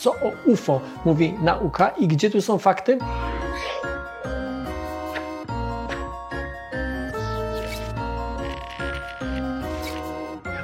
Co o UFO mówi nauka i gdzie tu są fakty?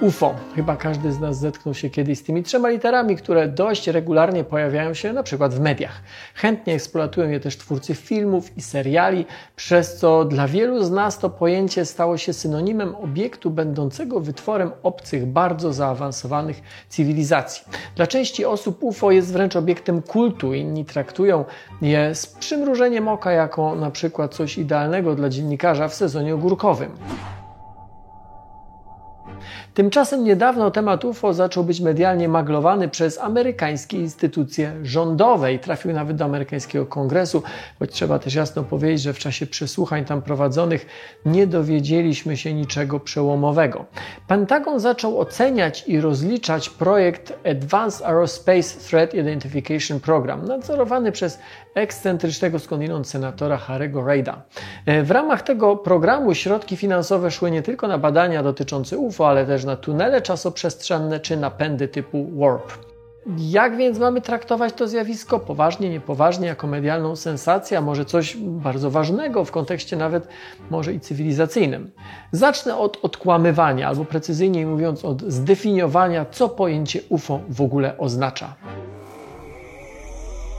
UFO. Chyba każdy z nas zetknął się kiedyś z tymi trzema literami, które dość regularnie pojawiają się na przykład w mediach. Chętnie eksploatują je też twórcy filmów i seriali, przez co dla wielu z nas to pojęcie stało się synonimem obiektu będącego wytworem obcych, bardzo zaawansowanych cywilizacji. Dla części osób UFO jest wręcz obiektem kultu, inni traktują je z przymrużeniem oka jako na przykład coś idealnego dla dziennikarza w sezonie ogórkowym. Tymczasem niedawno temat UFO zaczął być medialnie maglowany przez amerykańskie instytucje rządowe i trafił nawet do amerykańskiego kongresu, choć trzeba też jasno powiedzieć, że w czasie przesłuchań tam prowadzonych nie dowiedzieliśmy się niczego przełomowego. Pentagon zaczął oceniać i rozliczać projekt Advanced Aerospace Threat Identification Program, nadzorowany przez ekscentrycznego skądinąd senatora Harry'ego Reida. E, w ramach tego programu środki finansowe szły nie tylko na badania dotyczące UFO, ale też na tunele czasoprzestrzenne czy napędy typu warp. Jak więc mamy traktować to zjawisko? Poważnie, niepoważnie, jako medialną sensację, a może coś bardzo ważnego w kontekście nawet może i cywilizacyjnym? Zacznę od odkłamywania, albo precyzyjniej mówiąc, od zdefiniowania, co pojęcie UFO w ogóle oznacza.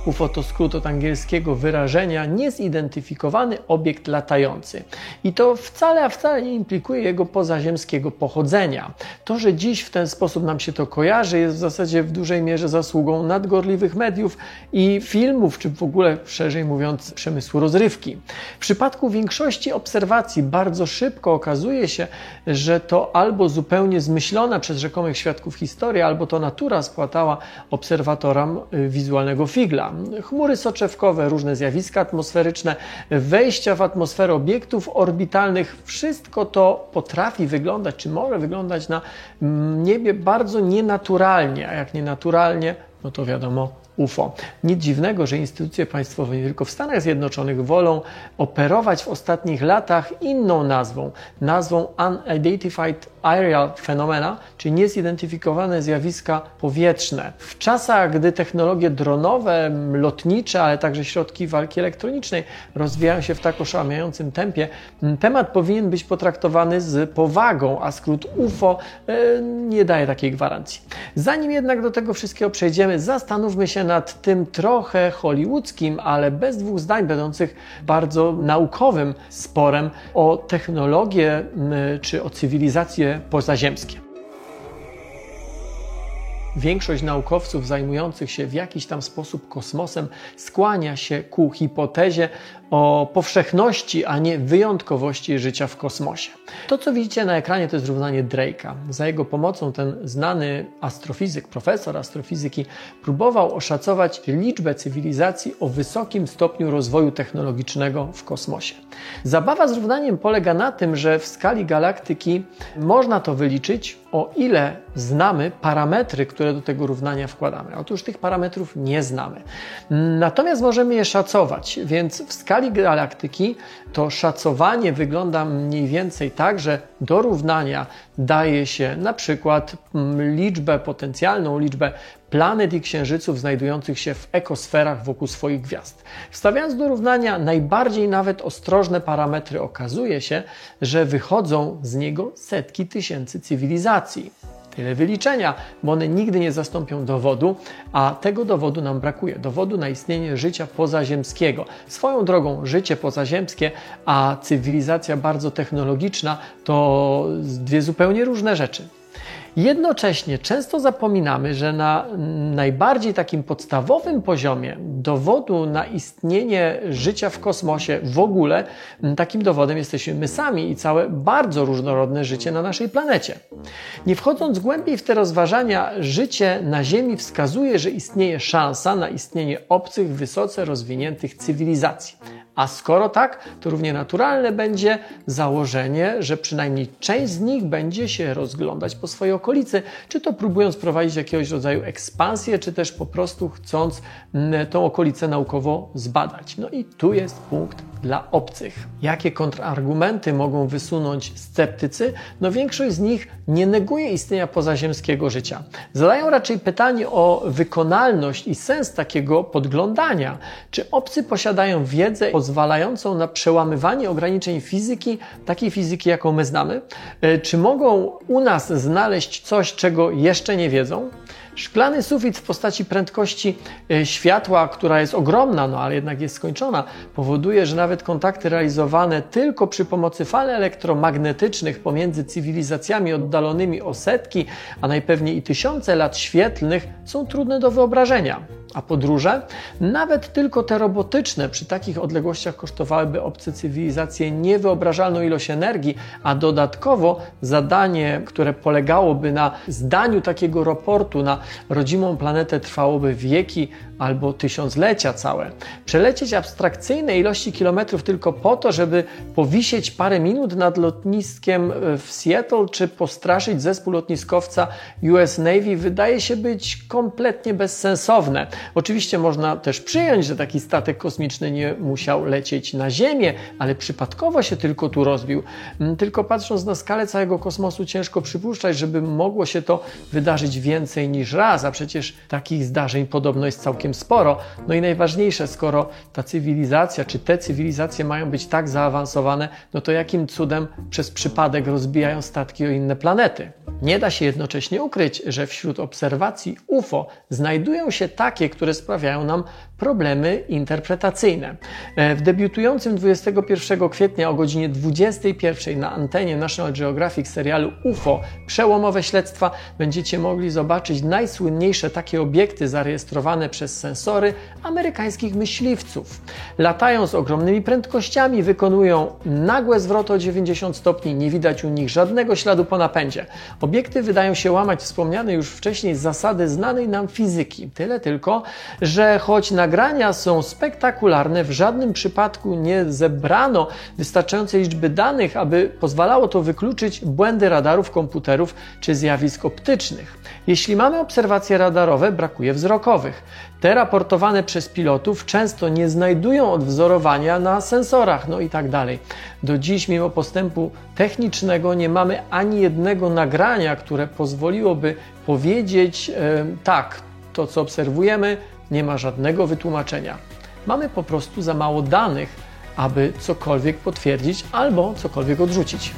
UFO to skrót od angielskiego wyrażenia niezidentyfikowany obiekt latający. I to wcale, a wcale nie implikuje jego pozaziemskiego pochodzenia. To, że dziś w ten sposób nam się to kojarzy, jest w zasadzie w dużej mierze zasługą nadgorliwych mediów i filmów, czy w ogóle szerzej mówiąc przemysłu rozrywki. W przypadku większości obserwacji bardzo szybko okazuje się, że to albo zupełnie zmyślona przez rzekomych świadków historia, albo to natura spłatała obserwatorom y, wizualnego figla chmury soczewkowe, różne zjawiska atmosferyczne, wejścia w atmosferę obiektów orbitalnych, wszystko to potrafi wyglądać, czy może wyglądać na niebie bardzo nienaturalnie, a jak nienaturalnie, no to wiadomo, UFO. Nic dziwnego, że instytucje państwowe nie tylko w Stanach Zjednoczonych wolą operować w ostatnich latach inną nazwą, nazwą Unidentified Aerial Phenomena, czyli niezidentyfikowane zjawiska powietrzne. W czasach, gdy technologie dronowe, lotnicze, ale także środki walki elektronicznej rozwijają się w tak oszałamiającym tempie, temat powinien być potraktowany z powagą, a skrót UFO e, nie daje takiej gwarancji. Zanim jednak do tego wszystkiego przejdziemy, zastanówmy się nad tym trochę hollywoodzkim, ale bez dwóch zdań będących bardzo naukowym sporem o technologię czy o cywilizację pozaziemskie. Większość naukowców zajmujących się w jakiś tam sposób kosmosem skłania się ku hipotezie o powszechności, a nie wyjątkowości życia w kosmosie. To, co widzicie na ekranie, to jest równanie Drake'a. Za jego pomocą ten znany astrofizyk, profesor astrofizyki, próbował oszacować liczbę cywilizacji o wysokim stopniu rozwoju technologicznego w kosmosie. Zabawa z równaniem polega na tym, że w skali galaktyki można to wyliczyć, o ile znamy parametry, które do tego równania wkładamy. Otóż tych parametrów nie znamy. Natomiast możemy je szacować, więc w skali skali galaktyki to szacowanie wygląda mniej więcej tak, że do równania daje się na przykład mm, liczbę, potencjalną liczbę planet i księżyców znajdujących się w ekosferach wokół swoich gwiazd. Wstawiając do równania najbardziej nawet ostrożne parametry, okazuje się, że wychodzą z niego setki tysięcy cywilizacji. Tyle wyliczenia, bo one nigdy nie zastąpią dowodu, a tego dowodu nam brakuje. Dowodu na istnienie życia pozaziemskiego. Swoją drogą, życie pozaziemskie, a cywilizacja bardzo technologiczna to dwie zupełnie różne rzeczy. Jednocześnie często zapominamy, że na najbardziej takim podstawowym poziomie dowodu na istnienie życia w kosmosie w ogóle, takim dowodem jesteśmy my sami i całe bardzo różnorodne życie na naszej planecie. Nie wchodząc głębiej w te rozważania, życie na Ziemi wskazuje, że istnieje szansa na istnienie obcych, wysoce rozwiniętych cywilizacji A skoro tak, to równie naturalne będzie założenie, że przynajmniej część z nich będzie się rozglądać po swojej okolicy, czy to próbując prowadzić jakiegoś rodzaju ekspansję, czy też po prostu chcąc mm, tą okolicę naukowo zbadać. No i tu jest punkt dla obcych. Jakie kontrargumenty mogą wysunąć sceptycy? No większość z nich nie neguje istnienia pozaziemskiego życia. Zadają raczej pytanie o wykonalność i sens takiego podglądania. Czy obcy posiadają wiedzę pozwalającą na przełamywanie ograniczeń fizyki, takiej fizyki, jaką my znamy? E, czy mogą u nas znaleźć coś, czego jeszcze nie wiedzą? Szklany sufit w postaci prędkości e, światła, która jest ogromna, no ale jednak jest skończona, powoduje, że nawet kontakty realizowane tylko przy pomocy fal elektromagnetycznych pomiędzy cywilizacjami oddalonymi o setki, a najpewniej i tysiące lat świetlnych są trudne do wyobrażenia. A podróże, nawet tylko te robotyczne, przy takich odległościach kosztowałyby obce cywilizacje niewyobrażalną ilość energii, a dodatkowo zadanie, które polegałoby na zdaniu takiego raportu na rodzimą planetę trwałoby wieki albo tysiąclecia całe. Przelecieć abstrakcyjne ilości kilometrów tylko po to, żeby powisieć parę minut nad lotniskiem e, w Seattle, czy postraszyć zespół lotniskowca US Navy wydaje się być kompletnie bezsensowne. Oczywiście można też przyjąć, że taki statek kosmiczny nie musiał lecieć na Ziemię, ale przypadkowo się tylko tu rozbił. Mm, tylko patrząc na skalę całego kosmosu, ciężko przypuszczać, żeby mogło się to wydarzyć więcej niż raz, a przecież takich zdarzeń podobno jest całkiem sporo. No i najważniejsze, skoro ta cywilizacja, czy te cywilizacje mają być tak zaawansowane, no to jakim cudem przez przypadek rozbijają statki o inne planety? Nie da się jednocześnie ukryć, że wśród obserwacji UFO znajdują się takie, które sprawiają nam problemy interpretacyjne. E, w debiutującym 21 kwietnia o godzinie 21 na antenie National Geographic serialu UFO Przełomowe śledztwa będziecie mogli zobaczyć najsłynniejsze takie obiekty zarejestrowane przez sensory amerykańskich myśliwców. Latają z ogromnymi prędkościami, wykonują nagłe zwroty o 90 stopni, nie widać u nich żadnego śladu po napędzie. Obiekty wydają się łamać wspomniane już wcześniej zasady znanej nam fizyki. Tyle tylko, że choć nagrania są spektakularne, w żadnym przypadku nie zebrano wystarczającej liczby danych, aby pozwalało to wykluczyć błędy radarów, komputerów czy zjawisk optycznych. Jeśli mamy obserwacje radarowe, brakuje wzrokowych. Te raportowane przez pilotów często nie znajdują odwzorowania na sensorach, no i tak dalej. Do dziś, mimo postępu technicznego, nie mamy ani jednego nagrania, które pozwoliłoby powiedzieć, e, tak, to co obserwujemy, nie ma żadnego wytłumaczenia. Mamy po prostu za mało danych, aby cokolwiek potwierdzić albo cokolwiek odrzucić.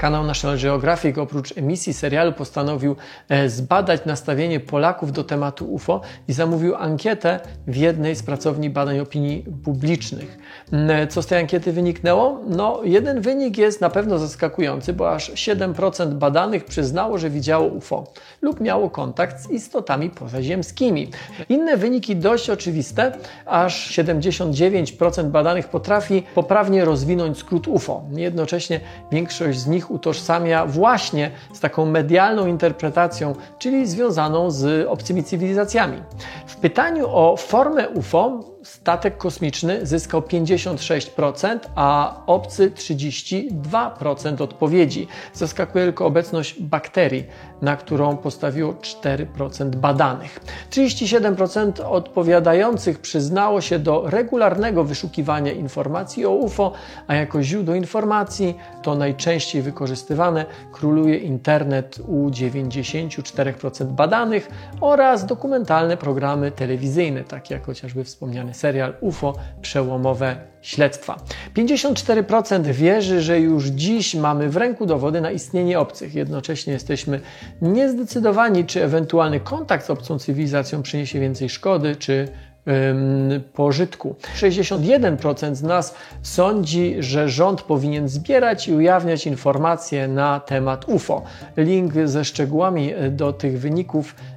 Kanał National Geographic oprócz emisji serialu postanowił e, zbadać nastawienie Polaków do tematu UFO i zamówił ankietę w jednej z pracowni badań opinii publicznych. Mm, e, co z tej ankiety wyniknęło? No, jeden wynik jest na pewno zaskakujący, bo aż 7% badanych przyznało, że widziało UFO lub miało kontakt z istotami pozaziemskimi. Inne wyniki dość oczywiste, aż 79% badanych potrafi poprawnie rozwinąć skrót UFO. Jednocześnie większość z nich utożsamia właśnie z taką medialną interpretacją, czyli związaną z obcymi cywilizacjami. W pytaniu o formę UFO statek kosmiczny zyskał 56%, a obcy 32% odpowiedzi. Zaskakuje tylko obecność bakterii, na którą postawiło 4% badanych. 37% odpowiadających przyznało się do regularnego wyszukiwania informacji o UFO, a jako źródło informacji to najczęściej wykorzystywane króluje internet u 94% badanych oraz dokumentalne programy telewizyjne, takie jak chociażby wspomniane serial UFO Przełomowe Śledztwa. 54% wierzy, że już dziś mamy w ręku dowody na istnienie obcych. Jednocześnie jesteśmy niezdecydowani, czy ewentualny kontakt z obcą cywilizacją przyniesie więcej szkody, czy pożytku. 61% z nas sądzi, że rząd powinien zbierać i ujawniać informacje na temat UFO. Link ze szczegółami do tych wyników e,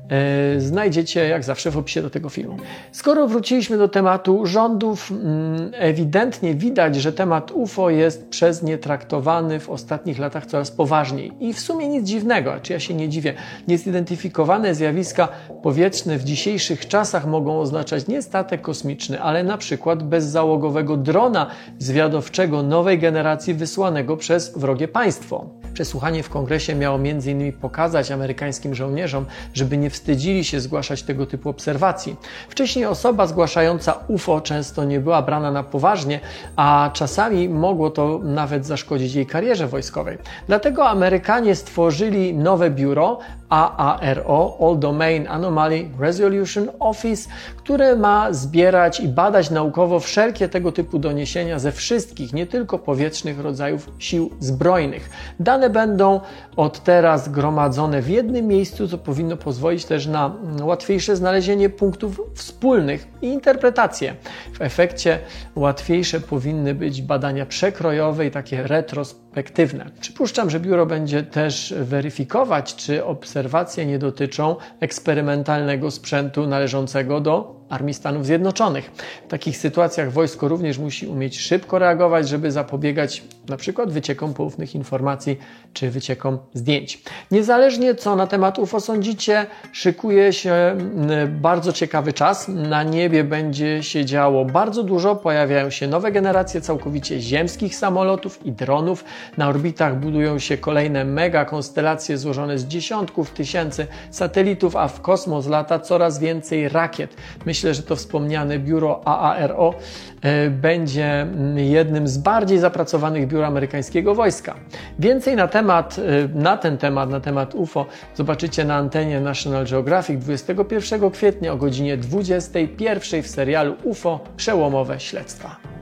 znajdziecie jak zawsze w opisie do tego filmu. Skoro wróciliśmy do tematu rządów, mm, ewidentnie widać, że temat UFO jest przez nie traktowany w ostatnich latach coraz poważniej. I w sumie nic dziwnego, czy ja się nie dziwię. Niezidentyfikowane zjawiska powietrzne w dzisiejszych czasach mogą oznaczać nie statek kosmiczny, ale na przykład bezzałogowego drona zwiadowczego nowej generacji wysłanego przez wrogie państwo. Przesłuchanie w kongresie miało m.in. pokazać amerykańskim żołnierzom, żeby nie wstydzili się zgłaszać tego typu obserwacji. Wcześniej osoba zgłaszająca UFO często nie była brana na poważnie, a czasami mogło to nawet zaszkodzić jej karierze wojskowej. Dlatego Amerykanie stworzyli nowe biuro AARO, All Domain Anomaly Resolution Office, które ma zbierać i badać naukowo wszelkie tego typu doniesienia ze wszystkich, nie tylko powietrznych rodzajów sił zbrojnych. Dane będą od teraz gromadzone w jednym miejscu, co powinno pozwolić też na łatwiejsze znalezienie punktów wspólnych i interpretacje. W efekcie łatwiejsze powinny być badania przekrojowe i takie retrospektywne. Przypuszczam, że biuro będzie też weryfikować, czy obserwacje nie dotyczą eksperymentalnego sprzętu należącego do Armii Stanów Zjednoczonych. W takich sytuacjach wojsko również musi umieć szybko reagować, żeby zapobiegać na przykład wyciekom poufnych informacji czy wyciekom zdjęć. Niezależnie co na temat UFO sądzicie, szykuje się mm, bardzo ciekawy czas. Na niebie będzie się działo bardzo dużo, pojawiają się nowe generacje całkowicie ziemskich samolotów i dronów. Na orbitach budują się kolejne mega konstelacje złożone z dziesiątków tysięcy satelitów, a w kosmos lata coraz więcej rakiet. Myślę, że to wspomniane biuro AARO e, będzie mm, jednym z bardziej zapracowanych biur amerykańskiego wojska. Więcej na temat, e, na ten temat, na temat UFO zobaczycie na antenie National Geographic 21 kwietnia o godzinie 21 w serialu UFO Przełomowe Śledztwa.